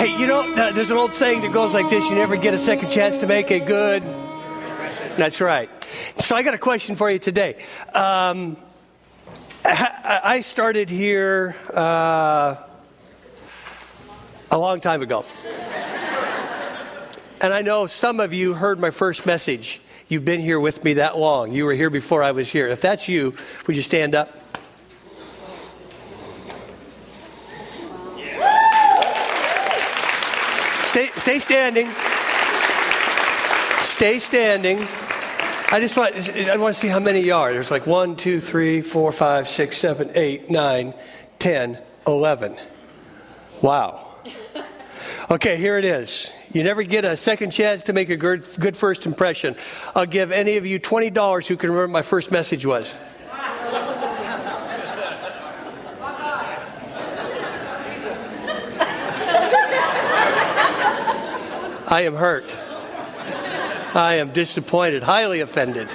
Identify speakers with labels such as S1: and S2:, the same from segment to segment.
S1: Hey, you know, there's an old saying that goes like this you never get a second chance to make a good. That's right. So I got a question for you today. Um, I started here uh, a long time ago. And I know some of you heard my first message. You've been here with me that long. You were here before I was here. If that's you, would you stand up? Stay, stay standing. Stay standing. I just want, I want to see how many you are. There's like one, two, three, four, five, six, seven, eight, nine, ten, eleven. Wow. Okay, here it is. You never get a second chance to make a good, good first impression. I'll give any of you $20 who can remember my first message was. I am hurt. I am disappointed, highly offended.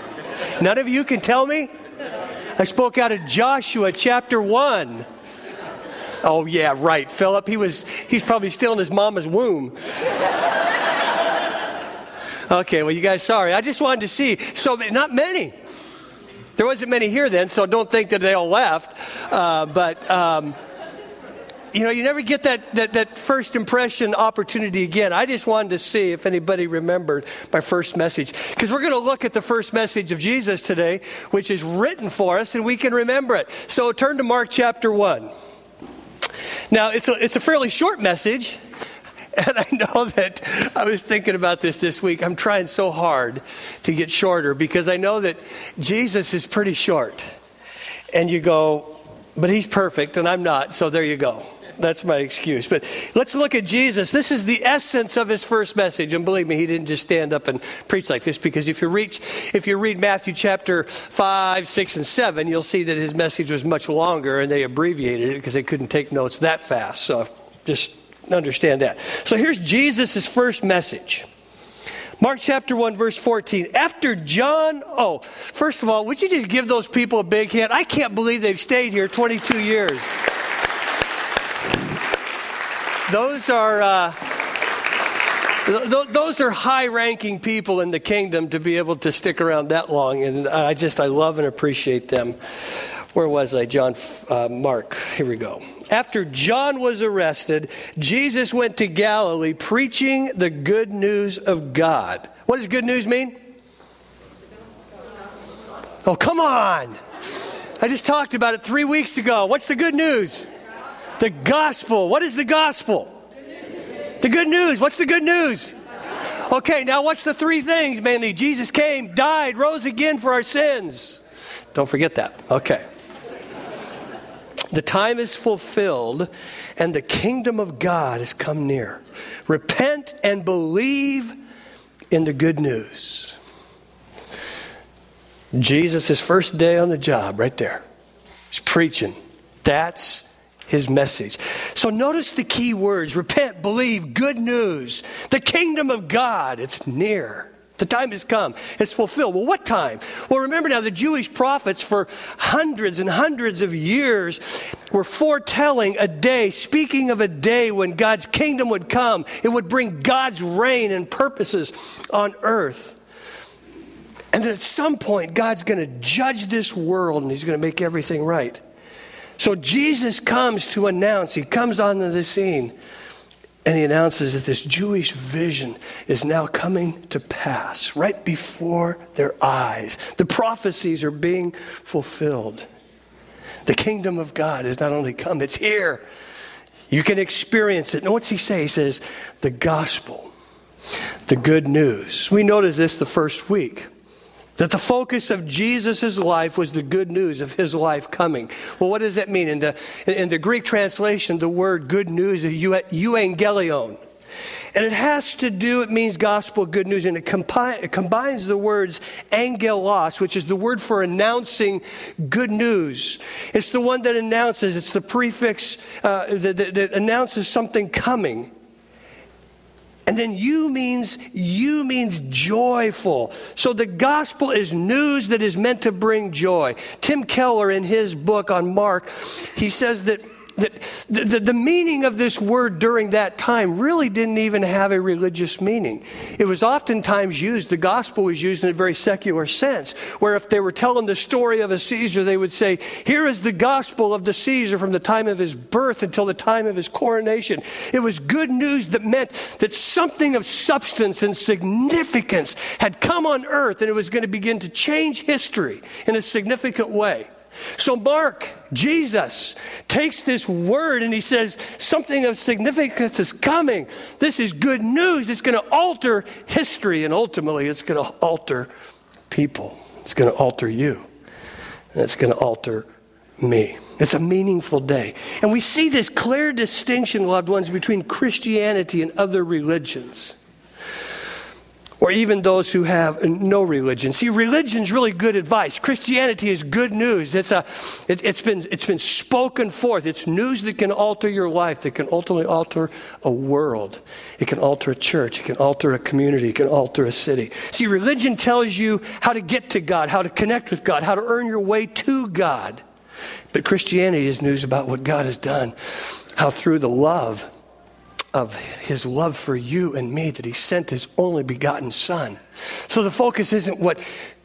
S1: None of you can tell me? I spoke out of Joshua chapter 1. Oh yeah, right. Philip, he was he's probably still in his mama's womb. Okay, well you guys sorry. I just wanted to see. So not many. There wasn't many here then, so don't think that they all left. Uh, but um, you know, you never get that, that, that first impression opportunity again. I just wanted to see if anybody remembered my first message. Because we're going to look at the first message of Jesus today, which is written for us, and we can remember it. So turn to Mark chapter 1. Now, it's a, it's a fairly short message. And I know that I was thinking about this this week. I'm trying so hard to get shorter because I know that Jesus is pretty short. And you go, but he's perfect and I'm not, so there you go. That's my excuse. But let's look at Jesus. This is the essence of his first message. And believe me, he didn't just stand up and preach like this because if you reach, if you read Matthew chapter 5, 6, and 7, you'll see that his message was much longer and they abbreviated it because they couldn't take notes that fast. So just understand that. So here's Jesus' first message. Mark chapter 1, verse 14. After John, oh, first of all, would you just give those people a big hand? I can't believe they've stayed here 22 years. Those are. Uh, those are high ranking people in the kingdom to be able to stick around that long. And I just, I love and appreciate them. Where was I? John, uh, Mark. Here we go. After John was arrested, Jesus went to Galilee preaching the good news of God. What does good news mean? Oh, come on. I just talked about it three weeks ago. What's the good news? The gospel. What is the gospel? The good news. What's the good news? Okay, now what's the three things mainly? Jesus came, died, rose again for our sins. Don't forget that. Okay. The time is fulfilled and the kingdom of God has come near. Repent and believe in the good news. Jesus' first day on the job, right there. He's preaching. That's his message. So notice the key words repent, believe, good news. The kingdom of God, it's near. The time has come. It's fulfilled. Well, what time? Well, remember now, the Jewish prophets for hundreds and hundreds of years were foretelling a day, speaking of a day when God's kingdom would come. It would bring God's reign and purposes on earth. And then at some point, God's going to judge this world and He's going to make everything right. So Jesus comes to announce, he comes onto the scene, and he announces that this Jewish vision is now coming to pass right before their eyes. The prophecies are being fulfilled. The kingdom of God has not only come, it's here. You can experience it. And what's he say? He says, the gospel, the good news. We noticed this the first week. That the focus of Jesus' life was the good news of his life coming. Well, what does that mean? In the, in the Greek translation, the word good news is euangelion. And it has to do, it means gospel good news, and it, compi- it, combines the words angelos, which is the word for announcing good news. It's the one that announces, it's the prefix uh, that, that, that announces something coming. And then eu means eu means joyful. So the gospel is news that is meant to bring joy. Tim Keller in his book on Mark, he says that that the, the, meaning of this word during that time really didn't even have a religious meaning. It was oftentimes used, the gospel was used in a very secular sense, where if they were telling the story of a Caesar, they would say, Here is the gospel of the Caesar from the time of his birth until the time of his coronation. It was good news that meant that something of substance and significance had come on earth and it was going to begin to change history in a significant way. So, Mark, Jesus, takes this word and he says, Something of significance is coming. This is good news. It's going to alter history, and ultimately, it's going to alter people. It's going to alter you, and it's going to alter me. It's a meaningful day. And we see this clear distinction, loved ones, between Christianity and other religions or even those who have no religion. See, religion's really good advice. Christianity is good news. It's, a, it, has been, it's been spoken forth. It's news that can alter your life, that can ultimately alter a world. It can alter a church. It can alter a community. It can alter a city. See, religion tells you how to get to God, how to connect with God, how to earn your way to God. But Christianity is news about what God has done, how through the love of his love for you and me that he sent his only begotten son. So the focus isn't what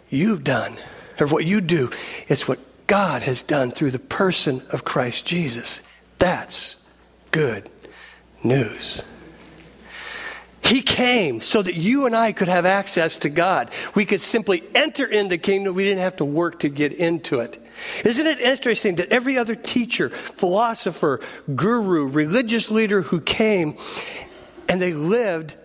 S1: you've done or what you do, it's what God has done through the person of Christ Jesus. That's good news. He came so that you and I could have access to God. We could simply enter in the kingdom. We didn't have to work to get into it. Isn't it interesting that every other teacher, philosopher, guru, religious leader who came and they lived,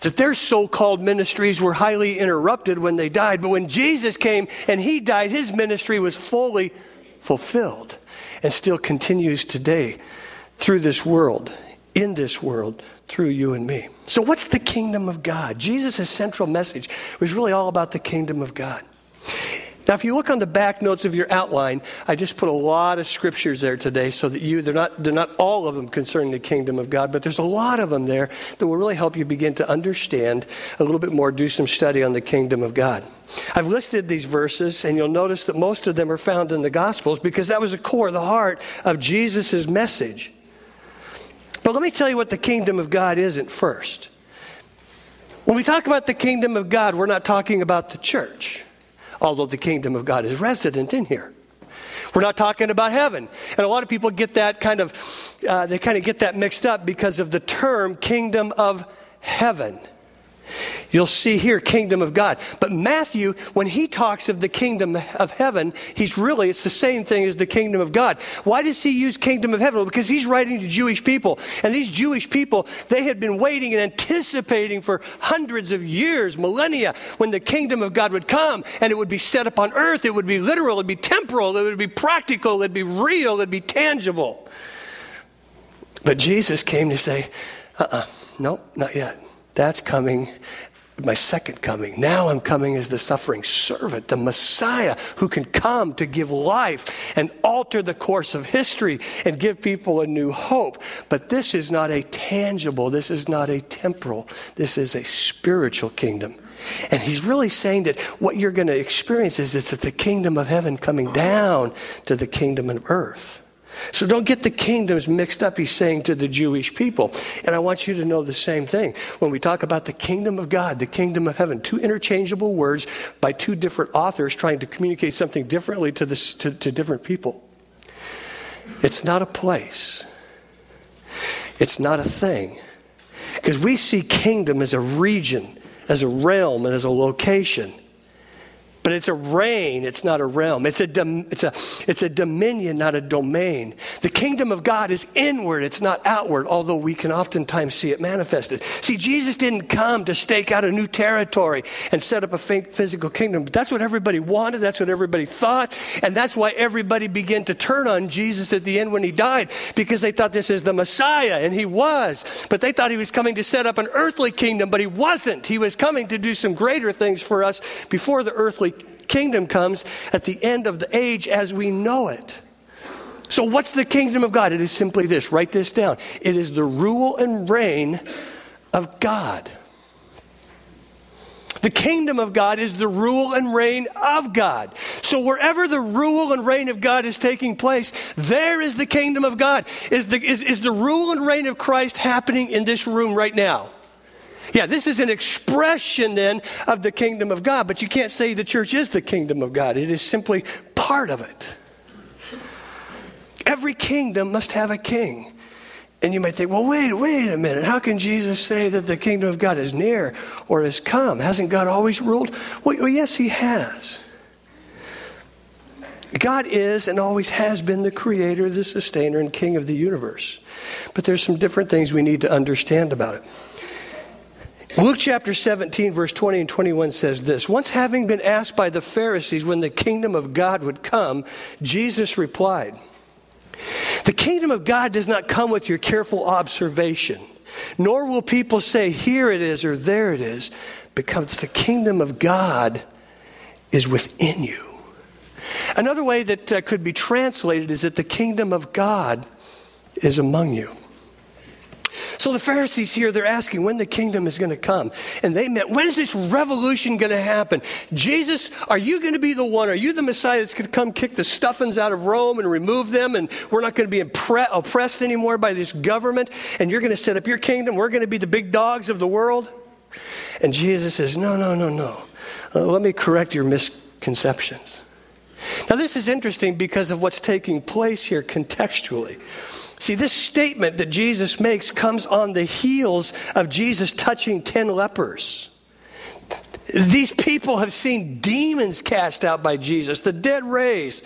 S1: that their so called ministries were highly interrupted when they died. But when Jesus came and he died, his ministry was fully fulfilled and still continues today through this world, in this world, through you and me. So, what's the kingdom of God? Jesus' central message was really all about the kingdom of God. Now, if you look on the back notes of your outline, I just put a lot of scriptures there today so that you, they're not, they're not all of them concerning the kingdom of God, but there's a lot of them there that will really help you begin to understand a little bit more, do some study on the kingdom of God. I've listed these verses, and you'll notice that most of them are found in the Gospels because that was the core, the heart of Jesus' message. But let me tell you what the kingdom of God isn't first. When we talk about the kingdom of God, we're not talking about the church, although the kingdom of God is resident in here. We're not talking about heaven. And a lot of people get that kind of, uh, they kind of get that mixed up because of the term kingdom of heaven. You'll see here, kingdom of God. But Matthew, when he talks of the kingdom of heaven, he's really, it's the same thing as the kingdom of God. Why does he use kingdom of heaven? Because he's writing to Jewish people. And these Jewish people, they had been waiting and anticipating for hundreds of years, millennia, when the kingdom of God would come and it would be set up on earth. It would be literal, it would be temporal, it would be practical, it would be real, it would be tangible. But Jesus came to say, uh uh-uh, uh, no, not yet. That's coming my second coming. Now I'm coming as the suffering servant, the Messiah who can come to give life and alter the course of history and give people a new hope. But this is not a tangible, this is not a temporal, this is a spiritual kingdom. And he's really saying that what you're going to experience is it's the kingdom of heaven coming down to the kingdom of earth. So don't get the kingdoms mixed up, he's saying to the Jewish people. And I want you to know the same thing. When we talk about the kingdom of God, the kingdom of heaven, two interchangeable words by two different authors trying to communicate something differently to, this, to, to different people. It's not a place, it's not a thing. Because we see kingdom as a region, as a realm, and as a location. But it's a reign, it's not a realm. It's a, dom- it's, a, it's a dominion, not a domain. The kingdom of God is inward, it's not outward, although we can oftentimes see it manifested. See, Jesus didn't come to stake out a new territory and set up a physical kingdom. But that's what everybody wanted, that's what everybody thought, and that's why everybody began to turn on Jesus at the end when he died, because they thought this is the Messiah, and he was. But they thought he was coming to set up an earthly kingdom, but he wasn't. He was coming to do some greater things for us before the earthly kingdom comes at the end of the age as we know it. So, what's the kingdom of God? It is simply this write this down. It is the rule and reign of God. The kingdom of God is the rule and reign of God. So wherever the rule and reign of God is taking place, there is the kingdom of God. Is the, is, is the rule and reign of Christ happening in this room right now? Yeah, this is an expression then of the kingdom of God, but you can't say the church is the kingdom of God. It is simply part of it. Every kingdom must have a king. And you might think, well, wait, wait a minute. How can Jesus say that the kingdom of God is near or has come? Hasn't God always ruled? Well, well, yes, He has. God is and always has been the creator, the sustainer, and king of the universe. But there's some different things we need to understand about it. Luke chapter 17, verse 20 and 21 says this Once having been asked by the Pharisees when the kingdom of God would come, Jesus replied, the kingdom of God does not come with your careful observation, nor will people say, here it is or there it is, because the kingdom of God is within you. Another way that uh, could be translated is that the kingdom of God is among you. So the Pharisees here, they're asking when the kingdom is going to come. And they meant, when is this revolution going to happen? Jesus, are you going to be the one? Are you the Messiah that's going to come kick the stuffings out of Rome and remove them? And we're not going to be impre- oppressed anymore by this government? And you're going to set up your kingdom? We're going to be the big dogs of the world? And Jesus says, no, no, no, no. Uh, let me correct your misconceptions. Now, this is interesting because of what's taking place here contextually. See, this statement that Jesus makes comes on the heels of Jesus touching 10 lepers. These people have seen demons cast out by Jesus, the dead raised,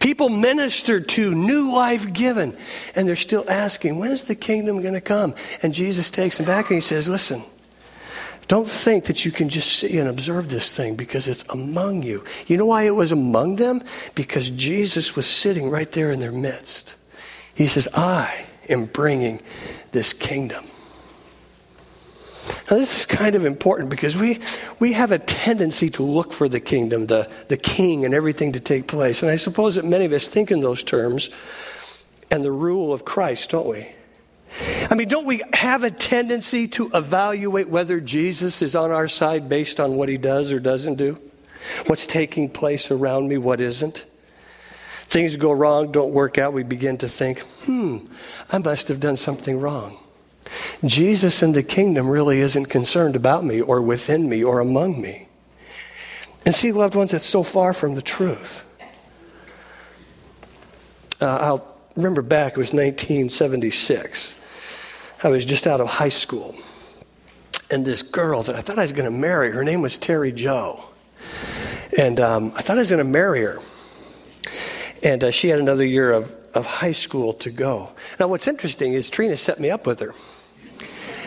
S1: people ministered to, new life given, and they're still asking, when is the kingdom going to come? And Jesus takes them back and he says, listen, don't think that you can just see and observe this thing because it's among you. You know why it was among them? Because Jesus was sitting right there in their midst. He says, I am bringing this kingdom. Now, this is kind of important because we, we have a tendency to look for the kingdom, the, the king, and everything to take place. And I suppose that many of us think in those terms and the rule of Christ, don't we? I mean, don't we have a tendency to evaluate whether Jesus is on our side based on what he does or doesn't do? What's taking place around me, what isn't? Things go wrong, don't work out, we begin to think, hmm, I must have done something wrong. Jesus in the kingdom really isn't concerned about me or within me or among me. And see, loved ones, it's so far from the truth. Uh, I'll remember back, it was 1976. I was just out of high school. And this girl that I thought I was going to marry, her name was Terry Joe. And um, I thought I was going to marry her. And uh, she had another year of, of high school to go. Now, what's interesting is Trina set me up with her.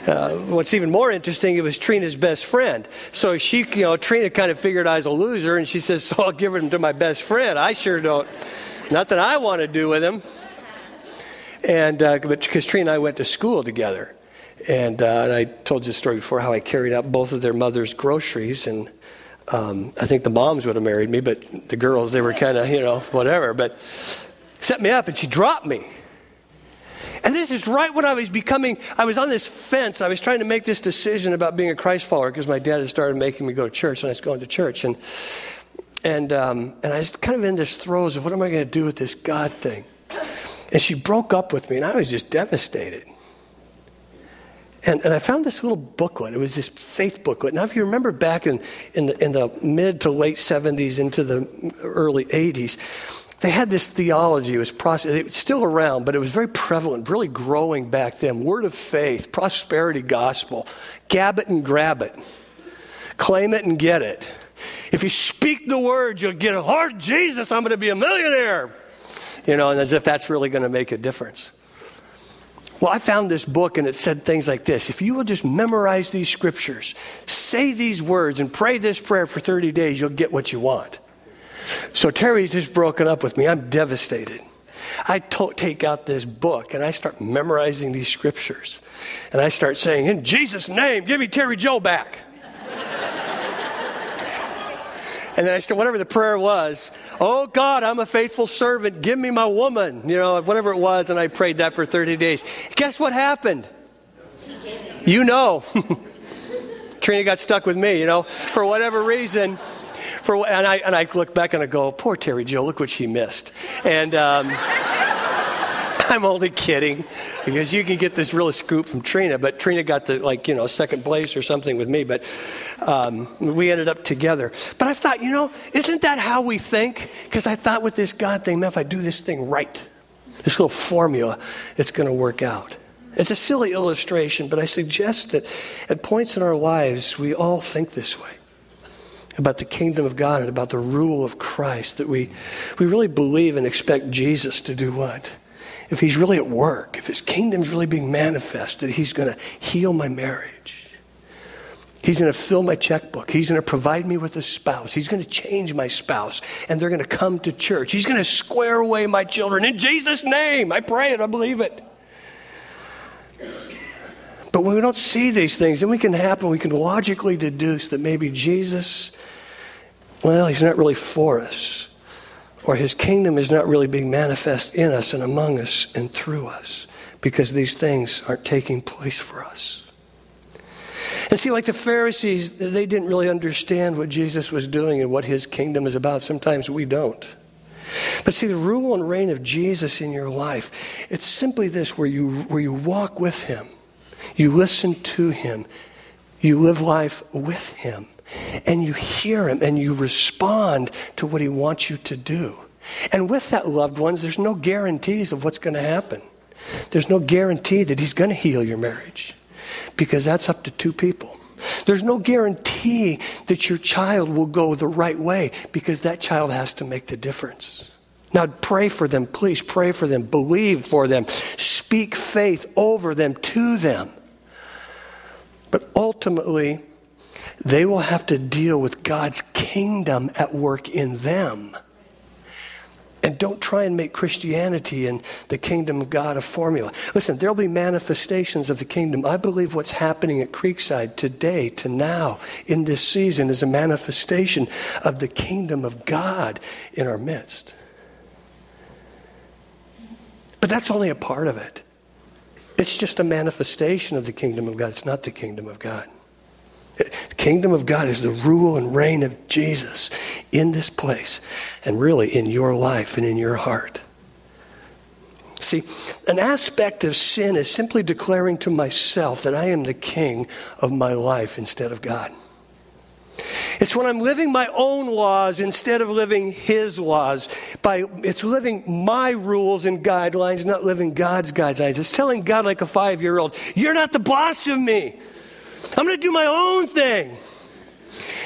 S1: Uh, what's even more interesting, it was Trina's best friend. So she, you know, Trina kind of figured I was a loser, and she says, So I'll give him to my best friend. I sure don't, nothing I want to do with him. And, uh, but because Trina and I went to school together. And, uh, and I told you the story before how I carried out both of their mother's groceries and um, I think the moms would have married me, but the girls, they were kind of, you know, whatever. But set me up and she dropped me. And this is right when I was becoming, I was on this fence. I was trying to make this decision about being a Christ follower because my dad had started making me go to church and I was going to church. And, and, um, and I was kind of in this throes of what am I going to do with this God thing? And she broke up with me and I was just devastated. And, and I found this little booklet. It was this faith booklet. Now, if you remember back in, in, the, in the mid to late 70s into the early 80s, they had this theology. It was, process, it was still around, but it was very prevalent, really growing back then. Word of faith, prosperity gospel, gab it and grab it, claim it and get it. If you speak the word, you'll get, it, Lord Jesus, I'm going to be a millionaire. You know, and as if that's really going to make a difference. Well, I found this book and it said things like this If you will just memorize these scriptures, say these words, and pray this prayer for 30 days, you'll get what you want. So Terry's just broken up with me. I'm devastated. I to- take out this book and I start memorizing these scriptures. And I start saying, In Jesus' name, give me Terry Joe back. And then I said, whatever the prayer was, oh God, I'm a faithful servant. Give me my woman, you know, whatever it was. And I prayed that for 30 days. Guess what happened? You know. Trina got stuck with me, you know, for whatever reason. For, and, I, and I look back and I go, poor Terry Joe, look what she missed. And um, I'm only kidding because you can get this real scoop from Trina, but Trina got the, like, you know, second place or something with me, but um, we ended up together. But I thought, you know, isn't that how we think? Because I thought with this God thing, man, if I do this thing right, this little formula, it's going to work out. It's a silly illustration, but I suggest that at points in our lives, we all think this way about the kingdom of God and about the rule of Christ, that we, we really believe and expect Jesus to do what? If he's really at work, if his kingdom's really being manifested, he's going to heal my marriage. He's going to fill my checkbook. He's going to provide me with a spouse. He's going to change my spouse, and they're going to come to church. He's going to square away my children in Jesus' name. I pray it, I believe it. But when we don't see these things, then we can happen, we can logically deduce that maybe Jesus, well, he's not really for us. Or his kingdom is not really being manifest in us and among us and through us because these things aren't taking place for us. And see, like the Pharisees, they didn't really understand what Jesus was doing and what his kingdom is about. Sometimes we don't. But see, the rule and reign of Jesus in your life, it's simply this where you, where you walk with him you listen to him. You live life with him. And you hear him and you respond to what he wants you to do. And with that, loved ones, there's no guarantees of what's going to happen. There's no guarantee that he's going to heal your marriage because that's up to two people. There's no guarantee that your child will go the right way because that child has to make the difference. Now, pray for them, please. Pray for them. Believe for them. Speak faith over them, to them. But ultimately, they will have to deal with God's kingdom at work in them. And don't try and make Christianity and the kingdom of God a formula. Listen, there'll be manifestations of the kingdom. I believe what's happening at Creekside today to now in this season is a manifestation of the kingdom of God in our midst. But that's only a part of it. It's just a manifestation of the kingdom of God. It's not the kingdom of God. The kingdom of God is the rule and reign of Jesus in this place and really in your life and in your heart. See, an aspect of sin is simply declaring to myself that I am the king of my life instead of God. It's when I'm living my own laws instead of living His laws. By, it's living my rules and guidelines, not living God's guidelines. It's telling God, like a five year old, You're not the boss of me. I'm going to do my own thing.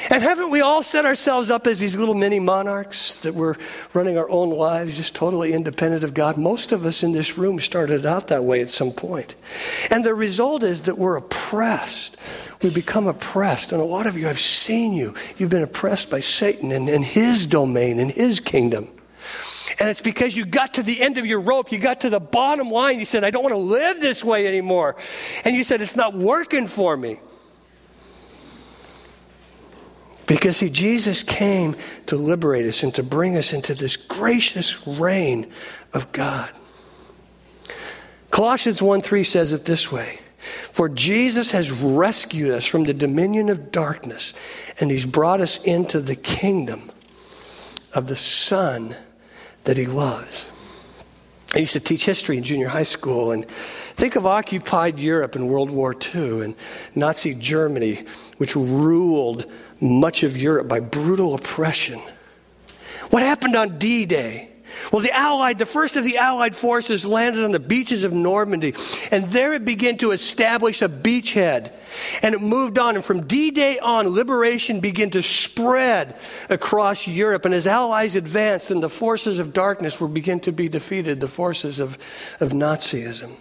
S1: And haven't we all set ourselves up as these little mini monarchs that we're running our own lives just totally independent of God? Most of us in this room started out that way at some point. And the result is that we're oppressed. We become oppressed. And a lot of you, I've seen you. You've been oppressed by Satan and, and his domain and his kingdom. And it's because you got to the end of your rope, you got to the bottom line, you said, I don't want to live this way anymore. And you said, It's not working for me. Because, see, Jesus came to liberate us and to bring us into this gracious reign of God. Colossians 1 3 says it this way For Jesus has rescued us from the dominion of darkness, and he's brought us into the kingdom of the Son that he was. I used to teach history in junior high school, and think of occupied Europe in World War II and Nazi Germany, which ruled much of Europe by brutal oppression. What happened on D Day? Well, the Allied, the first of the Allied forces landed on the beaches of Normandy, and there it began to establish a beachhead. And it moved on, and from D Day on, liberation began to spread across Europe. And as Allies advanced, and the forces of darkness were begin to be defeated, the forces of, of Nazism.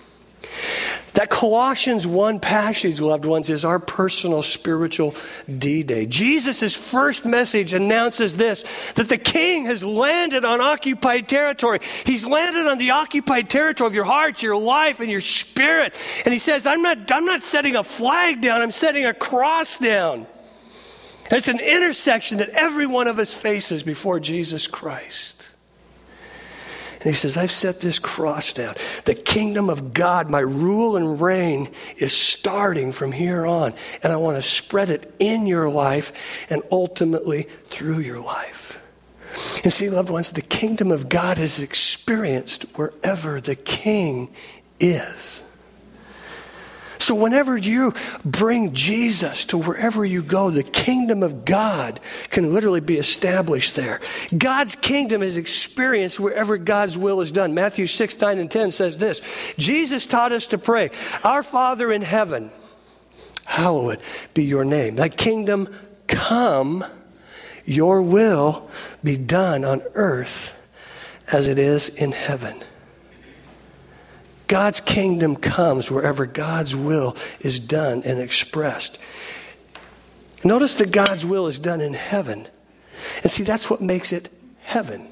S1: That Colossians 1 passage, loved ones, is our personal spiritual D Day. Jesus' first message announces this that the king has landed on occupied territory. He's landed on the occupied territory of your heart, your life, and your spirit. And he says, I'm not, I'm not setting a flag down, I'm setting a cross down. It's an intersection that every one of us faces before Jesus Christ. And he says, I've set this cross down. The kingdom of God, my rule and reign, is starting from here on. And I want to spread it in your life and ultimately through your life. And see, loved ones, the kingdom of God is experienced wherever the king is. So, whenever you bring Jesus to wherever you go, the kingdom of God can literally be established there. God's kingdom is experienced wherever God's will is done. Matthew 6, 9, and 10 says this Jesus taught us to pray, Our Father in heaven, hallowed be your name. Thy kingdom come, your will be done on earth as it is in heaven. God's kingdom comes wherever God's will is done and expressed. Notice that God's will is done in heaven. And see, that's what makes it heaven.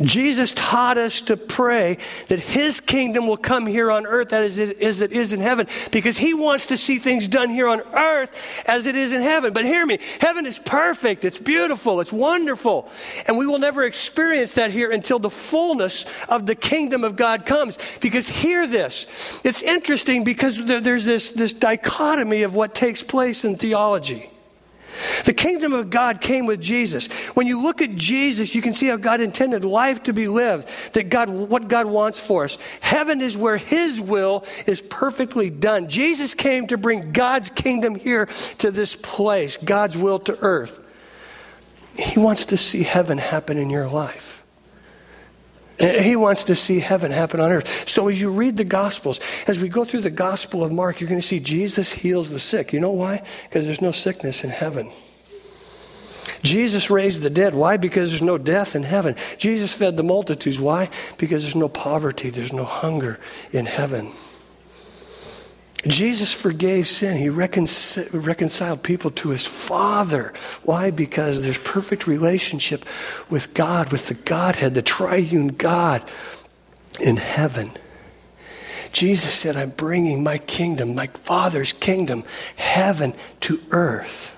S1: Jesus taught us to pray that his kingdom will come here on earth as it is in heaven because he wants to see things done here on earth as it is in heaven. But hear me, heaven is perfect, it's beautiful, it's wonderful. And we will never experience that here until the fullness of the kingdom of God comes. Because hear this, it's interesting because there's this, this dichotomy of what takes place in theology. The kingdom of God came with Jesus. When you look at Jesus, you can see how God intended life to be lived, that God, what God wants for us. Heaven is where His will is perfectly done. Jesus came to bring God's kingdom here to this place, God's will to earth. He wants to see heaven happen in your life. He wants to see heaven happen on earth. So as you read the Gospels, as we go through the Gospel of Mark, you're going to see Jesus heals the sick. You know why? Because there's no sickness in heaven. Jesus raised the dead. Why? Because there's no death in heaven. Jesus fed the multitudes. Why? Because there's no poverty, there's no hunger in heaven. Jesus forgave sin. He reconcil- reconciled people to his Father. Why? Because there's perfect relationship with God, with the Godhead, the triune God in heaven. Jesus said, I'm bringing my kingdom, my Father's kingdom, heaven to earth.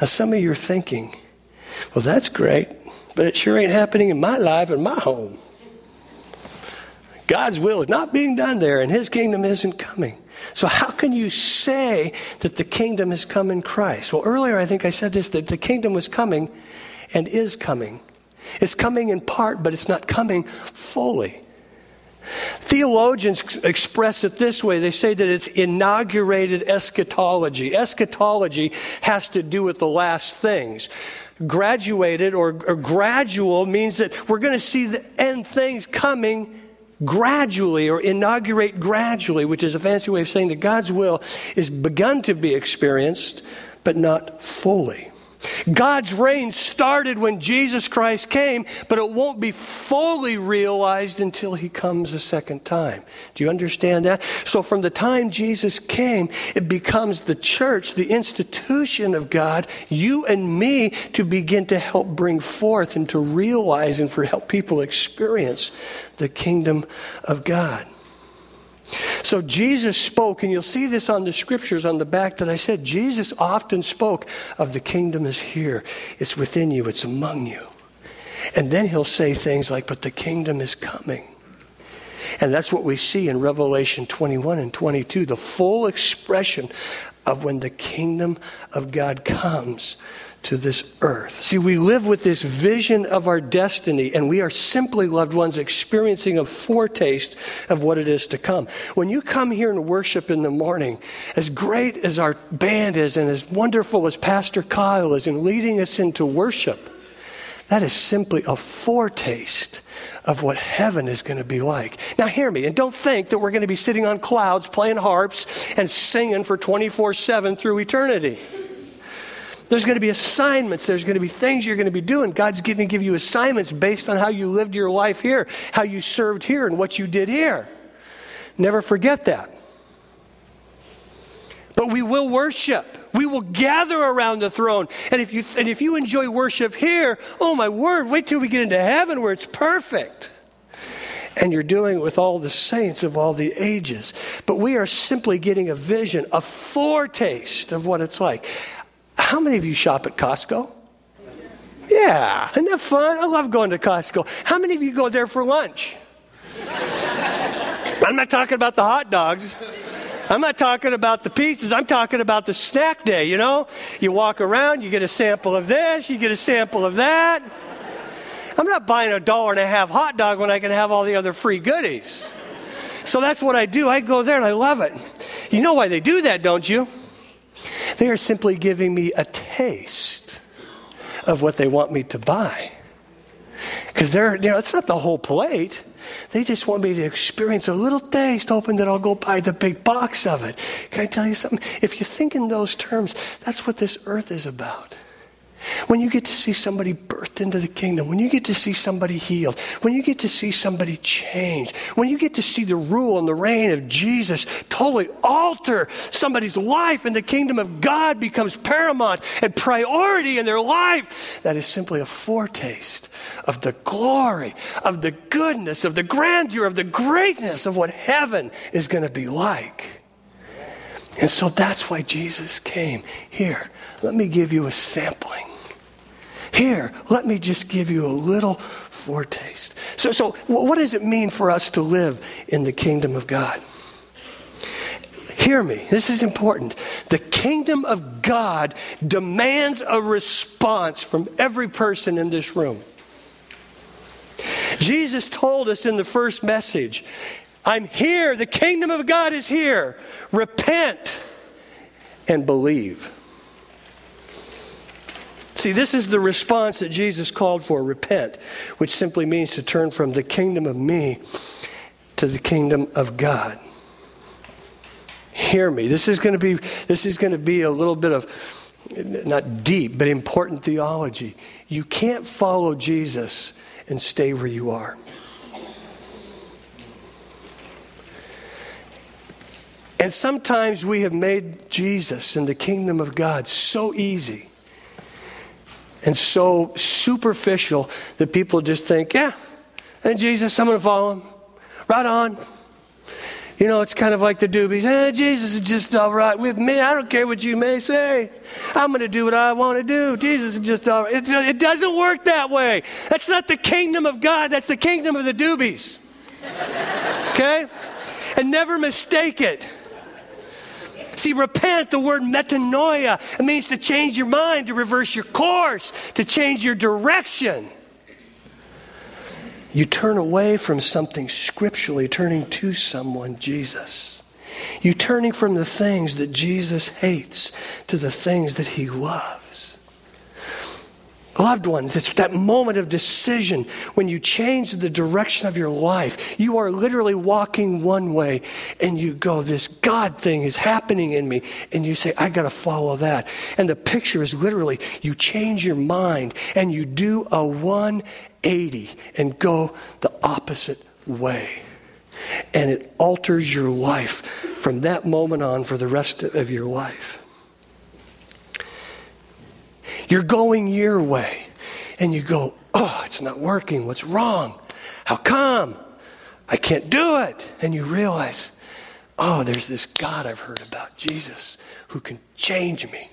S1: Now, some of you are thinking, well, that's great, but it sure ain't happening in my life and my home. God's will is not being done there, and his kingdom isn't coming. So, how can you say that the kingdom has come in Christ? Well, earlier I think I said this that the kingdom was coming and is coming. It's coming in part, but it's not coming fully. Theologians express it this way they say that it's inaugurated eschatology. Eschatology has to do with the last things. Graduated or, or gradual means that we're going to see the end things coming gradually or inaugurate gradually, which is a fancy way of saying that God's will is begun to be experienced, but not fully. God's reign started when Jesus Christ came, but it won't be fully realized until he comes a second time. Do you understand that? So, from the time Jesus came, it becomes the church, the institution of God, you and me, to begin to help bring forth and to realize and for help people experience the kingdom of God. So Jesus spoke, and you'll see this on the scriptures on the back that I said. Jesus often spoke of the kingdom is here, it's within you, it's among you. And then he'll say things like, But the kingdom is coming. And that's what we see in Revelation 21 and 22 the full expression of when the kingdom of God comes to this earth. See, we live with this vision of our destiny, and we are simply loved ones experiencing a foretaste of what it is to come. When you come here and worship in the morning, as great as our band is, and as wonderful as Pastor Kyle is in leading us into worship, that is simply a foretaste of what heaven is going to be like. Now, hear me, and don't think that we're going to be sitting on clouds playing harps and singing for 24 7 through eternity. There's going to be assignments. There's going to be things you're going to be doing. God's going to give you assignments based on how you lived your life here, how you served here, and what you did here. Never forget that. But we will worship. We will gather around the throne. And if you, and if you enjoy worship here, oh my word, wait till we get into heaven where it's perfect and you're doing it with all the saints of all the ages. But we are simply getting a vision, a foretaste of what it's like. How many of you shop at Costco? Yeah, isn't that fun? I love going to Costco. How many of you go there for lunch? I'm not talking about the hot dogs. I'm not talking about the pizzas. I'm talking about the snack day, you know? You walk around, you get a sample of this, you get a sample of that. I'm not buying a dollar and a half hot dog when I can have all the other free goodies. So that's what I do. I go there and I love it. You know why they do that, don't you? They are simply giving me a taste of what they want me to buy. Because they're, you know, it's not the whole plate. They just want me to experience a little taste, hoping that I'll go buy the big box of it. Can I tell you something? If you think in those terms, that's what this earth is about. When you get to see somebody birthed into the kingdom, when you get to see somebody healed, when you get to see somebody changed, when you get to see the rule and the reign of Jesus totally alter somebody's life and the kingdom of God becomes paramount and priority in their life, that is simply a foretaste of the glory, of the goodness, of the grandeur, of the greatness of what heaven is going to be like. And so that's why Jesus came. Here, let me give you a sampling here, let me just give you a little foretaste. So, so what does it mean for us to live in the kingdom of God? Hear me, this is important. The kingdom of God demands a response from every person in this room. Jesus told us in the first message, I'm here, the kingdom of God is here. Repent and believe. See, this is the response that Jesus called for repent, which simply means to turn from the kingdom of me to the kingdom of God. Hear me. This is going to be this is going to be a little bit of not deep, but important theology. You can't follow Jesus and stay where you are. And sometimes we have made Jesus and the kingdom of God so easy and so superficial that people just think, yeah, and Jesus, I'm going to follow him. Right on. You know, it's kind of like the doobies. Hey, Jesus is just all right with me. I don't care what you may say. I'm going to do what I want to do. Jesus is just all right. It, it doesn't work that way. That's not the kingdom of God. That's the kingdom of the doobies. Okay? And never mistake it. See, repent, the word metanoia, it means to change your mind, to reverse your course, to change your direction. You turn away from something scripturally, turning to someone, Jesus. You turning from the things that Jesus hates to the things that he loves. Loved ones, it's that moment of decision when you change the direction of your life. You are literally walking one way and you go, This God thing is happening in me. And you say, I got to follow that. And the picture is literally you change your mind and you do a 180 and go the opposite way. And it alters your life from that moment on for the rest of your life. You're going your way. And you go, oh, it's not working. What's wrong? How come? I can't do it. And you realize, oh, there's this God I've heard about, Jesus, who can change me.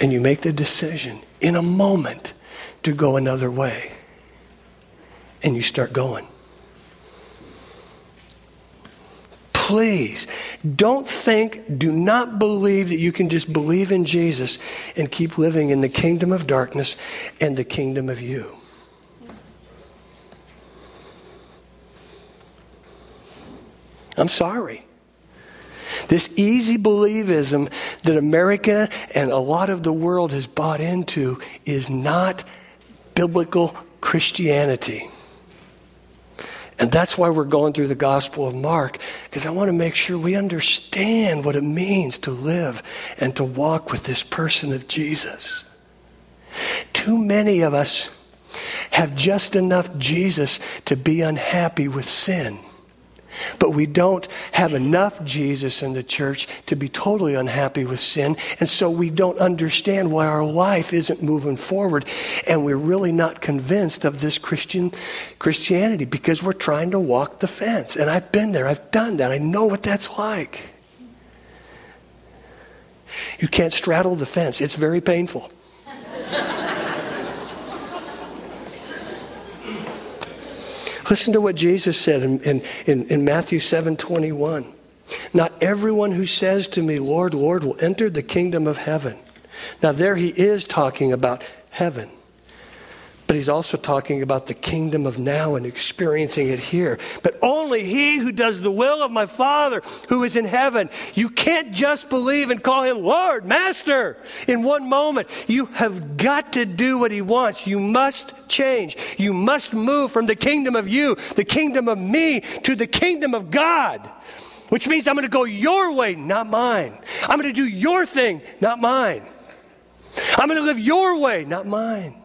S1: And you make the decision in a moment to go another way. And you start going. Please don't think, do not believe that you can just believe in Jesus and keep living in the kingdom of darkness and the kingdom of you. I'm sorry. This easy believism that America and a lot of the world has bought into is not biblical Christianity. And that's why we're going through the Gospel of Mark, because I want to make sure we understand what it means to live and to walk with this person of Jesus. Too many of us have just enough Jesus to be unhappy with sin. But we don't have enough Jesus in the church to be totally unhappy with sin. And so we don't understand why our life isn't moving forward. And we're really not convinced of this Christian Christianity because we're trying to walk the fence. And I've been there, I've done that, I know what that's like. You can't straddle the fence, it's very painful. Listen to what Jesus said in, in, in, in Matthew 7 21. Not everyone who says to me, Lord, Lord, will enter the kingdom of heaven. Now, there he is talking about heaven. But he's also talking about the kingdom of now and experiencing it here. But only he who does the will of my Father who is in heaven. You can't just believe and call him Lord, Master in one moment. You have got to do what he wants. You must change. You must move from the kingdom of you, the kingdom of me, to the kingdom of God. Which means I'm going to go your way, not mine. I'm going to do your thing, not mine. I'm going to live your way, not mine.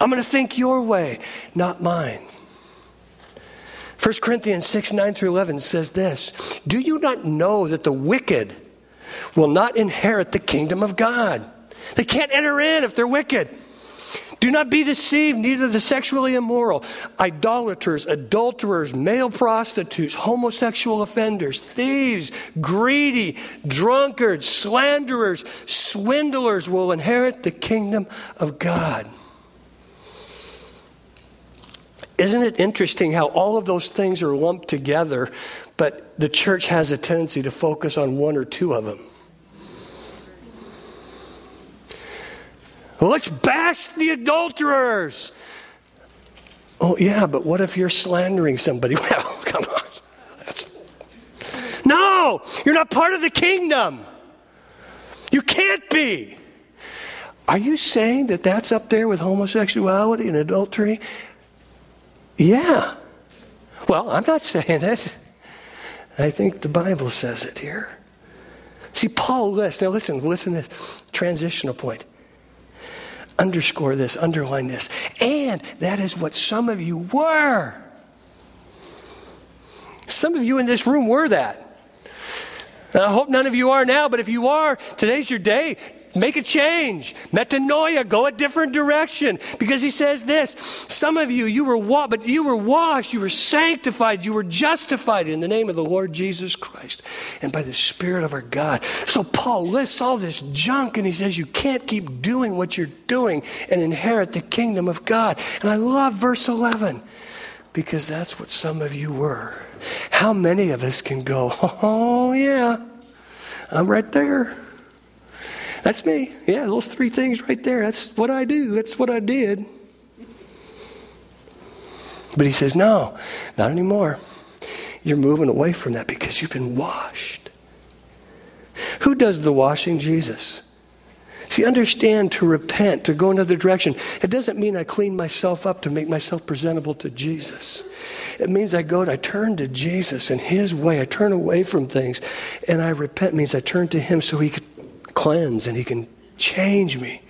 S1: I'm going to think your way, not mine. 1 Corinthians 6 9 through 11 says this Do you not know that the wicked will not inherit the kingdom of God? They can't enter in if they're wicked. Do not be deceived, neither the sexually immoral, idolaters, adulterers, male prostitutes, homosexual offenders, thieves, greedy, drunkards, slanderers, swindlers will inherit the kingdom of God. Isn't it interesting how all of those things are lumped together, but the church has a tendency to focus on one or two of them? Well, let's bash the adulterers. Oh, yeah, but what if you're slandering somebody? Well, come on. That's... No, you're not part of the kingdom. You can't be. Are you saying that that's up there with homosexuality and adultery? Yeah. Well, I'm not saying it. I think the Bible says it here. See, Paul lists, now listen, listen to this transitional point underscore this, underline this. And that is what some of you were. Some of you in this room were that. I hope none of you are now, but if you are, today's your day. Make a change. Metanoia, go a different direction. Because he says this some of you, you were wa- but you were washed, you were sanctified, you were justified in the name of the Lord Jesus Christ and by the Spirit of our God. So Paul lists all this junk and he says you can't keep doing what you're doing and inherit the kingdom of God. And I love verse 11 because that's what some of you were. How many of us can go, oh, yeah, I'm right there. That's me. Yeah, those three things right there. That's what I do. That's what I did. But he says, no, not anymore. You're moving away from that because you've been washed. Who does the washing? Jesus. See, understand to repent, to go another direction. It doesn't mean I clean myself up to make myself presentable to Jesus. It means I go, I turn to Jesus and His way. I turn away from things and I repent means I turn to Him so He can cleanse and He can change me.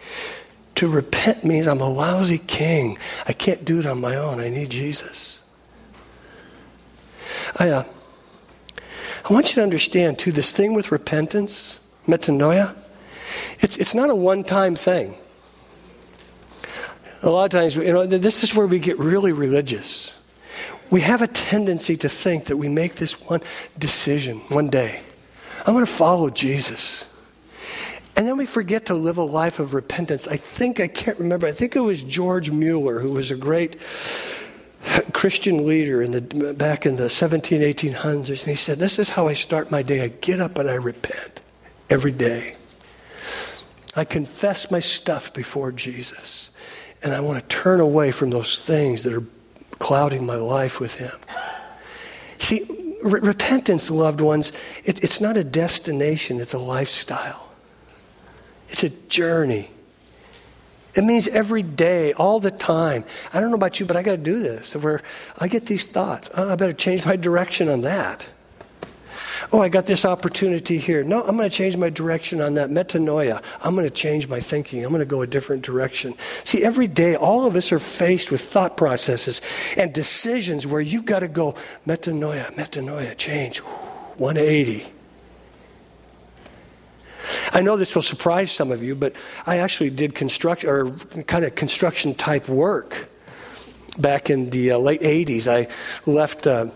S1: To repent means I'm a lousy king. I can't do it on my own. I need Jesus. I, uh, I want you to understand, too, this thing with repentance, metanoia, it's, it's not a one time thing. A lot of times, you know, this is where we get really religious. We have a tendency to think that we make this one decision one day. I'm going to follow Jesus. And then we forget to live a life of repentance. I think, I can't remember, I think it was George Mueller, who was a great Christian leader in the, back in the 17, 1800s. And he said, This is how I start my day. I get up and I repent every day. I confess my stuff before Jesus. And I want to turn away from those things that are clouding my life with Him. See, re- repentance, loved ones, it, it's not a destination, it's a lifestyle. It's a journey. It means every day, all the time. I don't know about you, but I got to do this. Where I get these thoughts, oh, I better change my direction on that. Oh, I got this opportunity here. No, I'm going to change my direction on that. Metanoia. I'm going to change my thinking. I'm going to go a different direction. See, every day, all of us are faced with thought processes and decisions where you've got to go metanoia, metanoia, change, 180. I know this will surprise some of you, but I actually did construction or kind of construction type work back in the uh, late 80s. I left. Uh,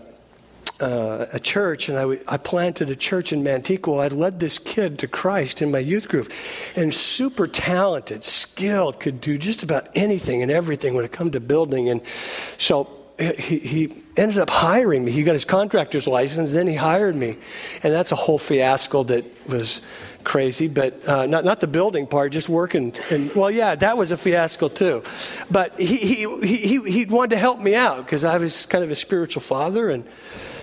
S1: uh, a church, and I, I planted a church in Mantequilla. I led this kid to Christ in my youth group, and super talented, skilled, could do just about anything and everything when it come to building. And so he, he ended up hiring me. He got his contractor's license, then he hired me. And that's a whole fiasco that was crazy, but uh, not, not the building part, just working. And well, yeah, that was a fiasco too. But he, he, he, he wanted to help me out because I was kind of a spiritual father. And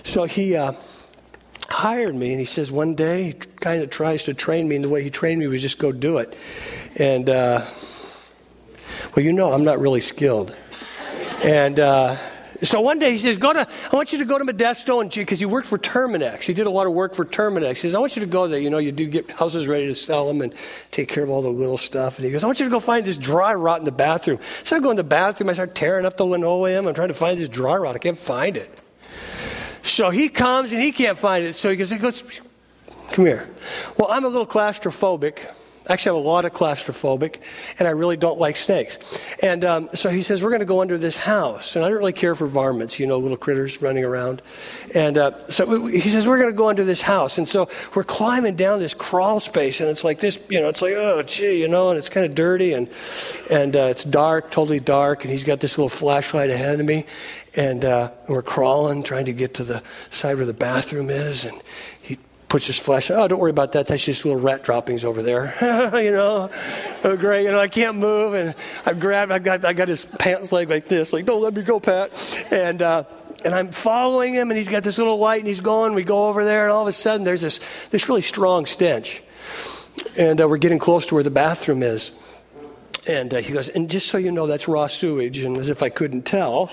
S1: so he uh, hired me. And he says one day, he kind of tries to train me. And the way he trained me was just go do it. And, uh, well, you know, I'm not really skilled. And, uh, so one day he says, "Go to. I want you to go to Modesto, and because he worked for Terminix. he did a lot of work for Terminix. He says, I want you to go there. You know, you do get houses ready to sell them and take care of all the little stuff. And he goes, I want you to go find this dry rot in the bathroom. So I go in the bathroom. I start tearing up the linoleum. I'm trying to find this dry rot. I can't find it. So he comes and he can't find it. So he goes, he goes, come here. Well, I'm a little claustrophobic. Actually, I'm a lot of claustrophobic, and I really don't like snakes. And um, so he says, We're going to go under this house. And I don't really care for varmints, you know, little critters running around. And uh, so he says, We're going to go under this house. And so we're climbing down this crawl space, and it's like this, you know, it's like, oh, gee, you know, and it's kind of dirty, and, and uh, it's dark, totally dark. And he's got this little flashlight ahead of me. And uh, we're crawling, trying to get to the side where the bathroom is. And puts his flesh. Oh, don't worry about that. That's just little rat droppings over there. you know, oh, great. You know, I can't move, and I've grabbed. I got. I got his pants leg like this. Like, don't let me go, Pat. And uh, and I'm following him, and he's got this little light, and he's going. We go over there, and all of a sudden, there's this this really strong stench, and uh, we're getting close to where the bathroom is. And uh, he goes, and just so you know, that's raw sewage. And as if I couldn't tell,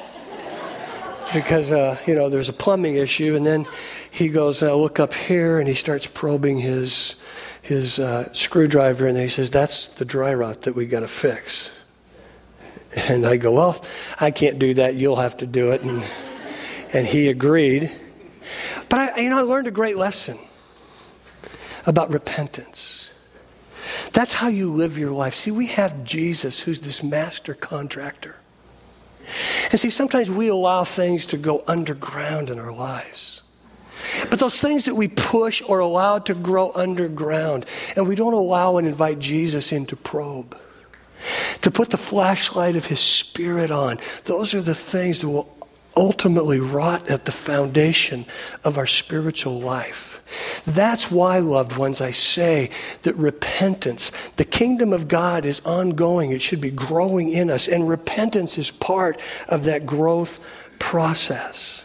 S1: because uh, you know there's a plumbing issue, and then he goes, I look up here, and he starts probing his, his uh, screwdriver, and he says, That's the dry rot that we got to fix. And I go, Well, I can't do that. You'll have to do it. And, and he agreed. But I, you know, I learned a great lesson about repentance. That's how you live your life. See, we have Jesus, who's this master contractor. And see, sometimes we allow things to go underground in our lives. But those things that we push or allow to grow underground, and we don't allow and invite Jesus in to probe, to put the flashlight of His Spirit on, those are the things that will ultimately rot at the foundation of our spiritual life. That's why, loved ones, I say that repentance, the kingdom of God is ongoing. It should be growing in us, and repentance is part of that growth process.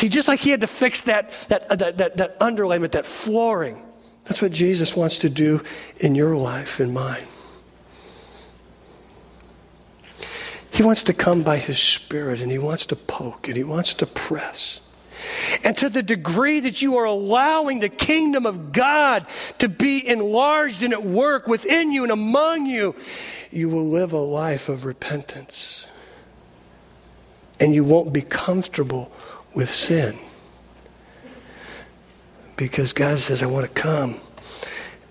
S1: See, just like he had to fix that, that, uh, that, that, that underlayment, that flooring, that's what Jesus wants to do in your life and mine. He wants to come by his Spirit and he wants to poke and he wants to press. And to the degree that you are allowing the kingdom of God to be enlarged and at work within you and among you, you will live a life of repentance. And you won't be comfortable with sin. Because God says, I want to come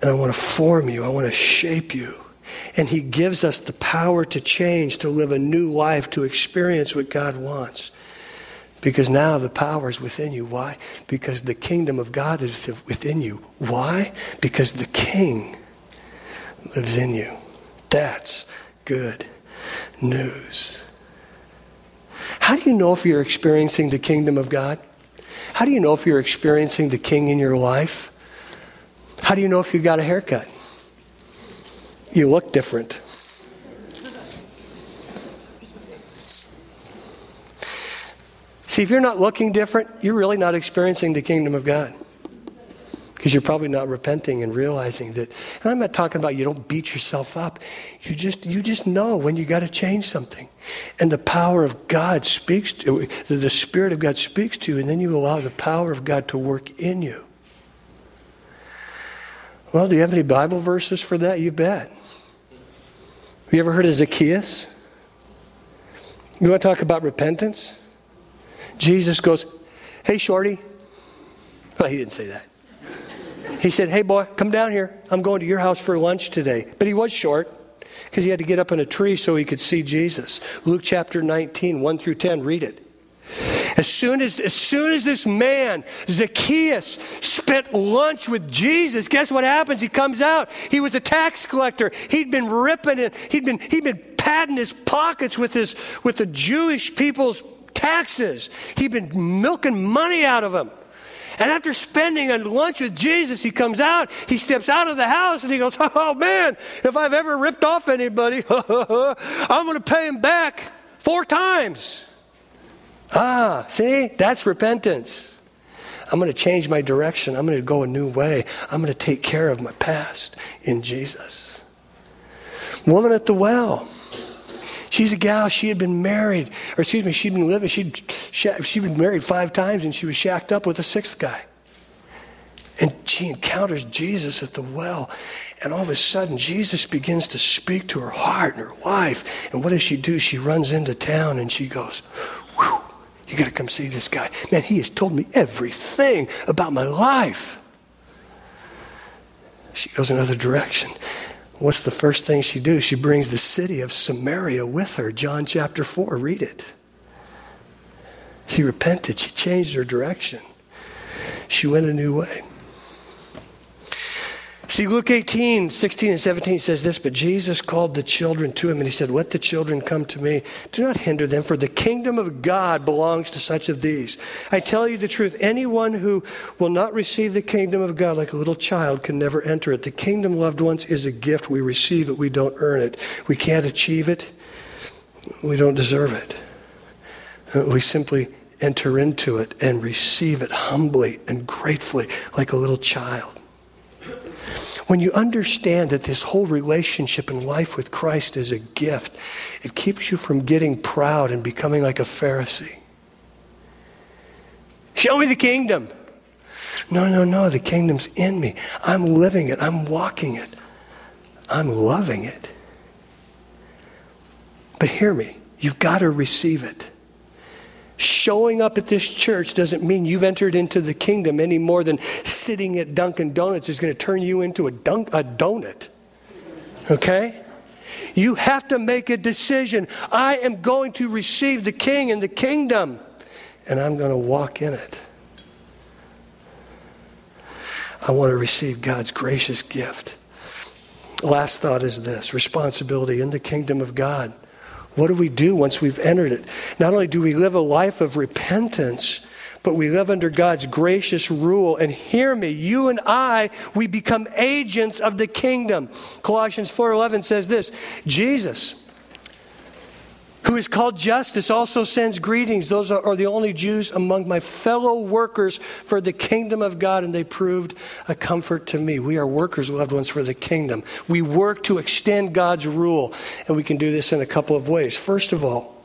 S1: and I want to form you, I want to shape you. And He gives us the power to change, to live a new life, to experience what God wants. Because now the power is within you. Why? Because the kingdom of God is within you. Why? Because the king lives in you. That's good news. How do you know if you're experiencing the kingdom of God? How do you know if you're experiencing the king in your life? How do you know if you got a haircut? You look different. See, if you're not looking different, you're really not experiencing the kingdom of God because you're probably not repenting and realizing that and i'm not talking about you don't beat yourself up. You just you just know when you got to change something. And the power of god speaks to the spirit of god speaks to you and then you allow the power of god to work in you. Well do you have any bible verses for that? You bet. Have you ever heard of zacchaeus? You want to talk about repentance? Jesus goes hey shorty. Well he didn't say that he said, Hey, boy, come down here. I'm going to your house for lunch today. But he was short because he had to get up in a tree so he could see Jesus. Luke chapter 19, 1 through 10, read it. As soon as, as soon as this man, Zacchaeus, spent lunch with Jesus, guess what happens? He comes out. He was a tax collector. He'd been ripping it. He'd been, he'd been padding his pockets with his, with the Jewish people's taxes. He'd been milking money out of them. And after spending a lunch with Jesus, he comes out, he steps out of the house, and he goes, Oh man, if I've ever ripped off anybody, I'm going to pay him back four times. Ah, see, that's repentance. I'm going to change my direction. I'm going to go a new way. I'm going to take care of my past in Jesus. Woman at the well. She's a gal, she had been married, or excuse me, she'd been living, she'd, she'd been married five times and she was shacked up with a sixth guy. And she encounters Jesus at the well. And all of a sudden, Jesus begins to speak to her heart and her life. And what does she do? She runs into town and she goes, You got to come see this guy. Man, he has told me everything about my life. She goes another direction. What's the first thing she do? She brings the city of Samaria with her. John chapter 4, read it. She repented. She changed her direction. She went a new way. See, Luke 18, 16 and 17 says this, but Jesus called the children to him and he said, Let the children come to me. Do not hinder them, for the kingdom of God belongs to such of these. I tell you the truth, anyone who will not receive the kingdom of God like a little child can never enter it. The kingdom, loved ones, is a gift. We receive it, we don't earn it. We can't achieve it, we don't deserve it. We simply enter into it and receive it humbly and gratefully like a little child. When you understand that this whole relationship and life with Christ is a gift, it keeps you from getting proud and becoming like a Pharisee. Show me the kingdom. No, no, no. The kingdom's in me. I'm living it. I'm walking it. I'm loving it. But hear me. You've got to receive it. Showing up at this church doesn't mean you've entered into the kingdom any more than sitting at Dunkin' Donuts is going to turn you into a, dunk, a donut. Okay? You have to make a decision. I am going to receive the king and the kingdom, and I'm going to walk in it. I want to receive God's gracious gift. Last thought is this responsibility in the kingdom of God. What do we do once we've entered it? Not only do we live a life of repentance, but we live under God's gracious rule. And hear me, you and I, we become agents of the kingdom. Colossians 4:11 says this, Jesus who is called Justus, also sends greetings. Those are, the only Jews among my fellow workers for the kingdom of God, and they proved a comfort to me. We are workers, loved ones, for the kingdom. We work to extend God's rule, and we can do this in a couple of ways. First of all,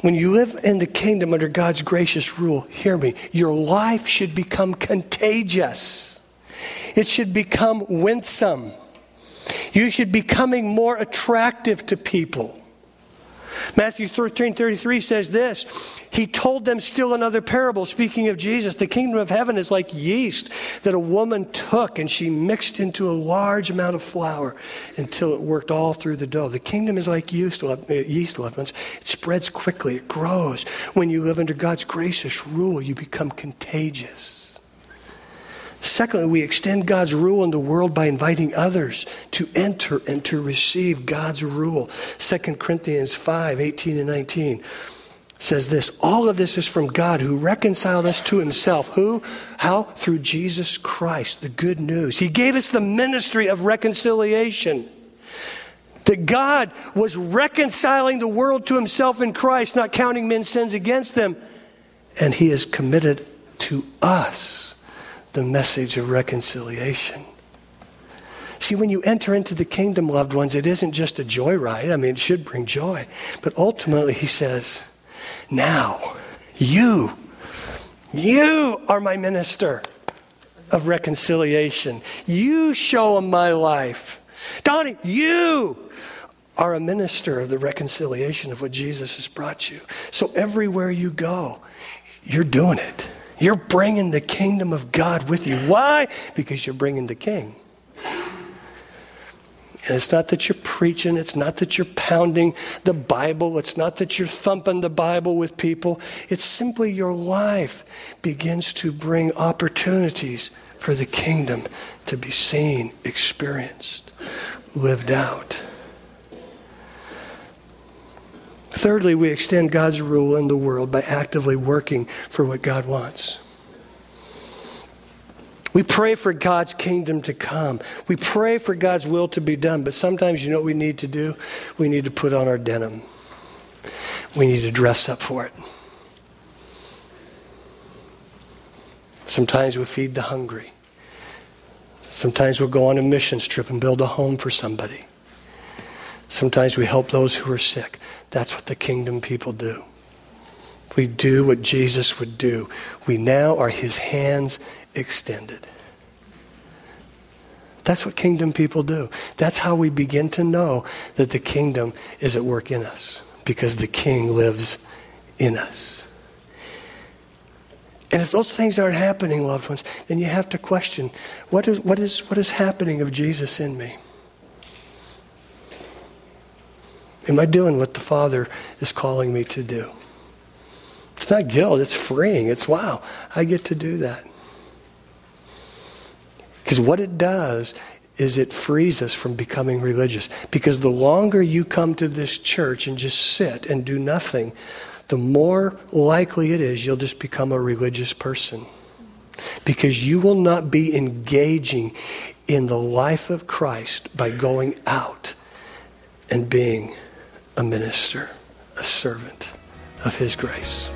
S1: when you live in the kingdom under God's gracious rule, hear me, your life should become contagious. It should become winsome. You should be becoming more attractive to people. Matthew 13 33 says this He told them still another parable, speaking of Jesus. The kingdom of heaven is like yeast that a woman took and she mixed into a large amount of flour until it worked all through the dough. The kingdom is like yeast, uh, yeast loved ones. It spreads quickly, it grows. When you live under God's gracious rule, you become contagious. Secondly, we extend God's rule in the world by inviting others to enter and to receive God's rule. 2 Corinthians 5 18 and 19 says this All of this is from God who reconciled us to himself. Who? How? Through Jesus Christ, the good news. He gave us the ministry of reconciliation. That God was reconciling the world to himself in Christ, not counting men's sins against them. And he is committed to us the message of reconciliation. See, when you enter into the kingdom, loved ones, it isn't just a joyride. I mean, it should bring joy. But ultimately, he says, now, you, you are my minister of reconciliation. You show him my life. Donnie, you are a minister of the reconciliation of what Jesus has brought you. So everywhere you go, you're doing it. You're bringing the kingdom of God with you. Why? Because you're bringing the king. And it's not that you're preaching, it's not that you're pounding the Bible, it's not that you're thumping the Bible with people. It's simply your life begins to bring opportunities for the kingdom to be seen, experienced, lived out. Thirdly, we extend God's rule in the world by actively working for what God wants. We pray for God's kingdom to come. We pray for God's will to be done. But sometimes, you know what we need to do? We need to put on our denim. We need to dress up for it. Sometimes we feed the hungry. Sometimes we'll go on a missions trip and build a home for somebody. Sometimes we help those who are sick. That's what the kingdom people do. We do what Jesus would do. We now are his hands extended. That's what kingdom people do. That's how we begin to know that the kingdom is at work in us because the king lives in us. And if those things aren't happening, loved ones, then you have to question what is, what is, what is happening of Jesus in me? Am I doing what the Father is calling me to do? It's not guilt, it's freeing. It's wow, I get to do that. Because what it does is it frees us from becoming religious. Because the longer you come to this church and just sit and do nothing, the more likely it is you'll just become a religious person. Because you will not be engaging in the life of Christ by going out and being a minister, a servant of His grace.